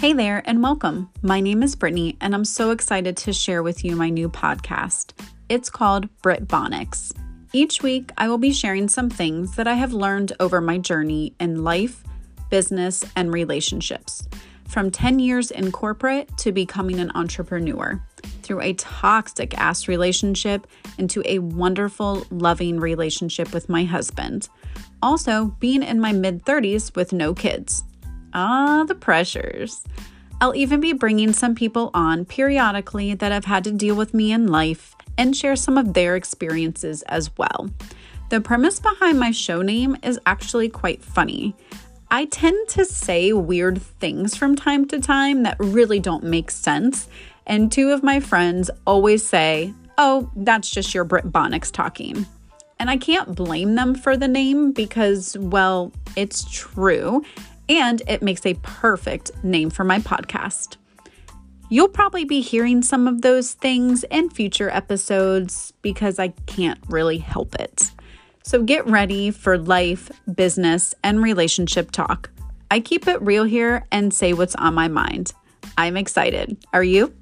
Hey there, and welcome. My name is Brittany, and I'm so excited to share with you my new podcast. It's called Brittbonix. Each week, I will be sharing some things that I have learned over my journey in life, business, and relationships. From 10 years in corporate to becoming an entrepreneur, through a toxic ass relationship into a wonderful, loving relationship with my husband. Also, being in my mid 30s with no kids. Ah, the pressures. I'll even be bringing some people on periodically that have had to deal with me in life and share some of their experiences as well. The premise behind my show name is actually quite funny. I tend to say weird things from time to time that really don't make sense, and two of my friends always say, Oh, that's just your Brittbonix talking. And I can't blame them for the name because, well, it's true and it makes a perfect name for my podcast. You'll probably be hearing some of those things in future episodes because I can't really help it. So get ready for life, business, and relationship talk. I keep it real here and say what's on my mind. I'm excited. Are you?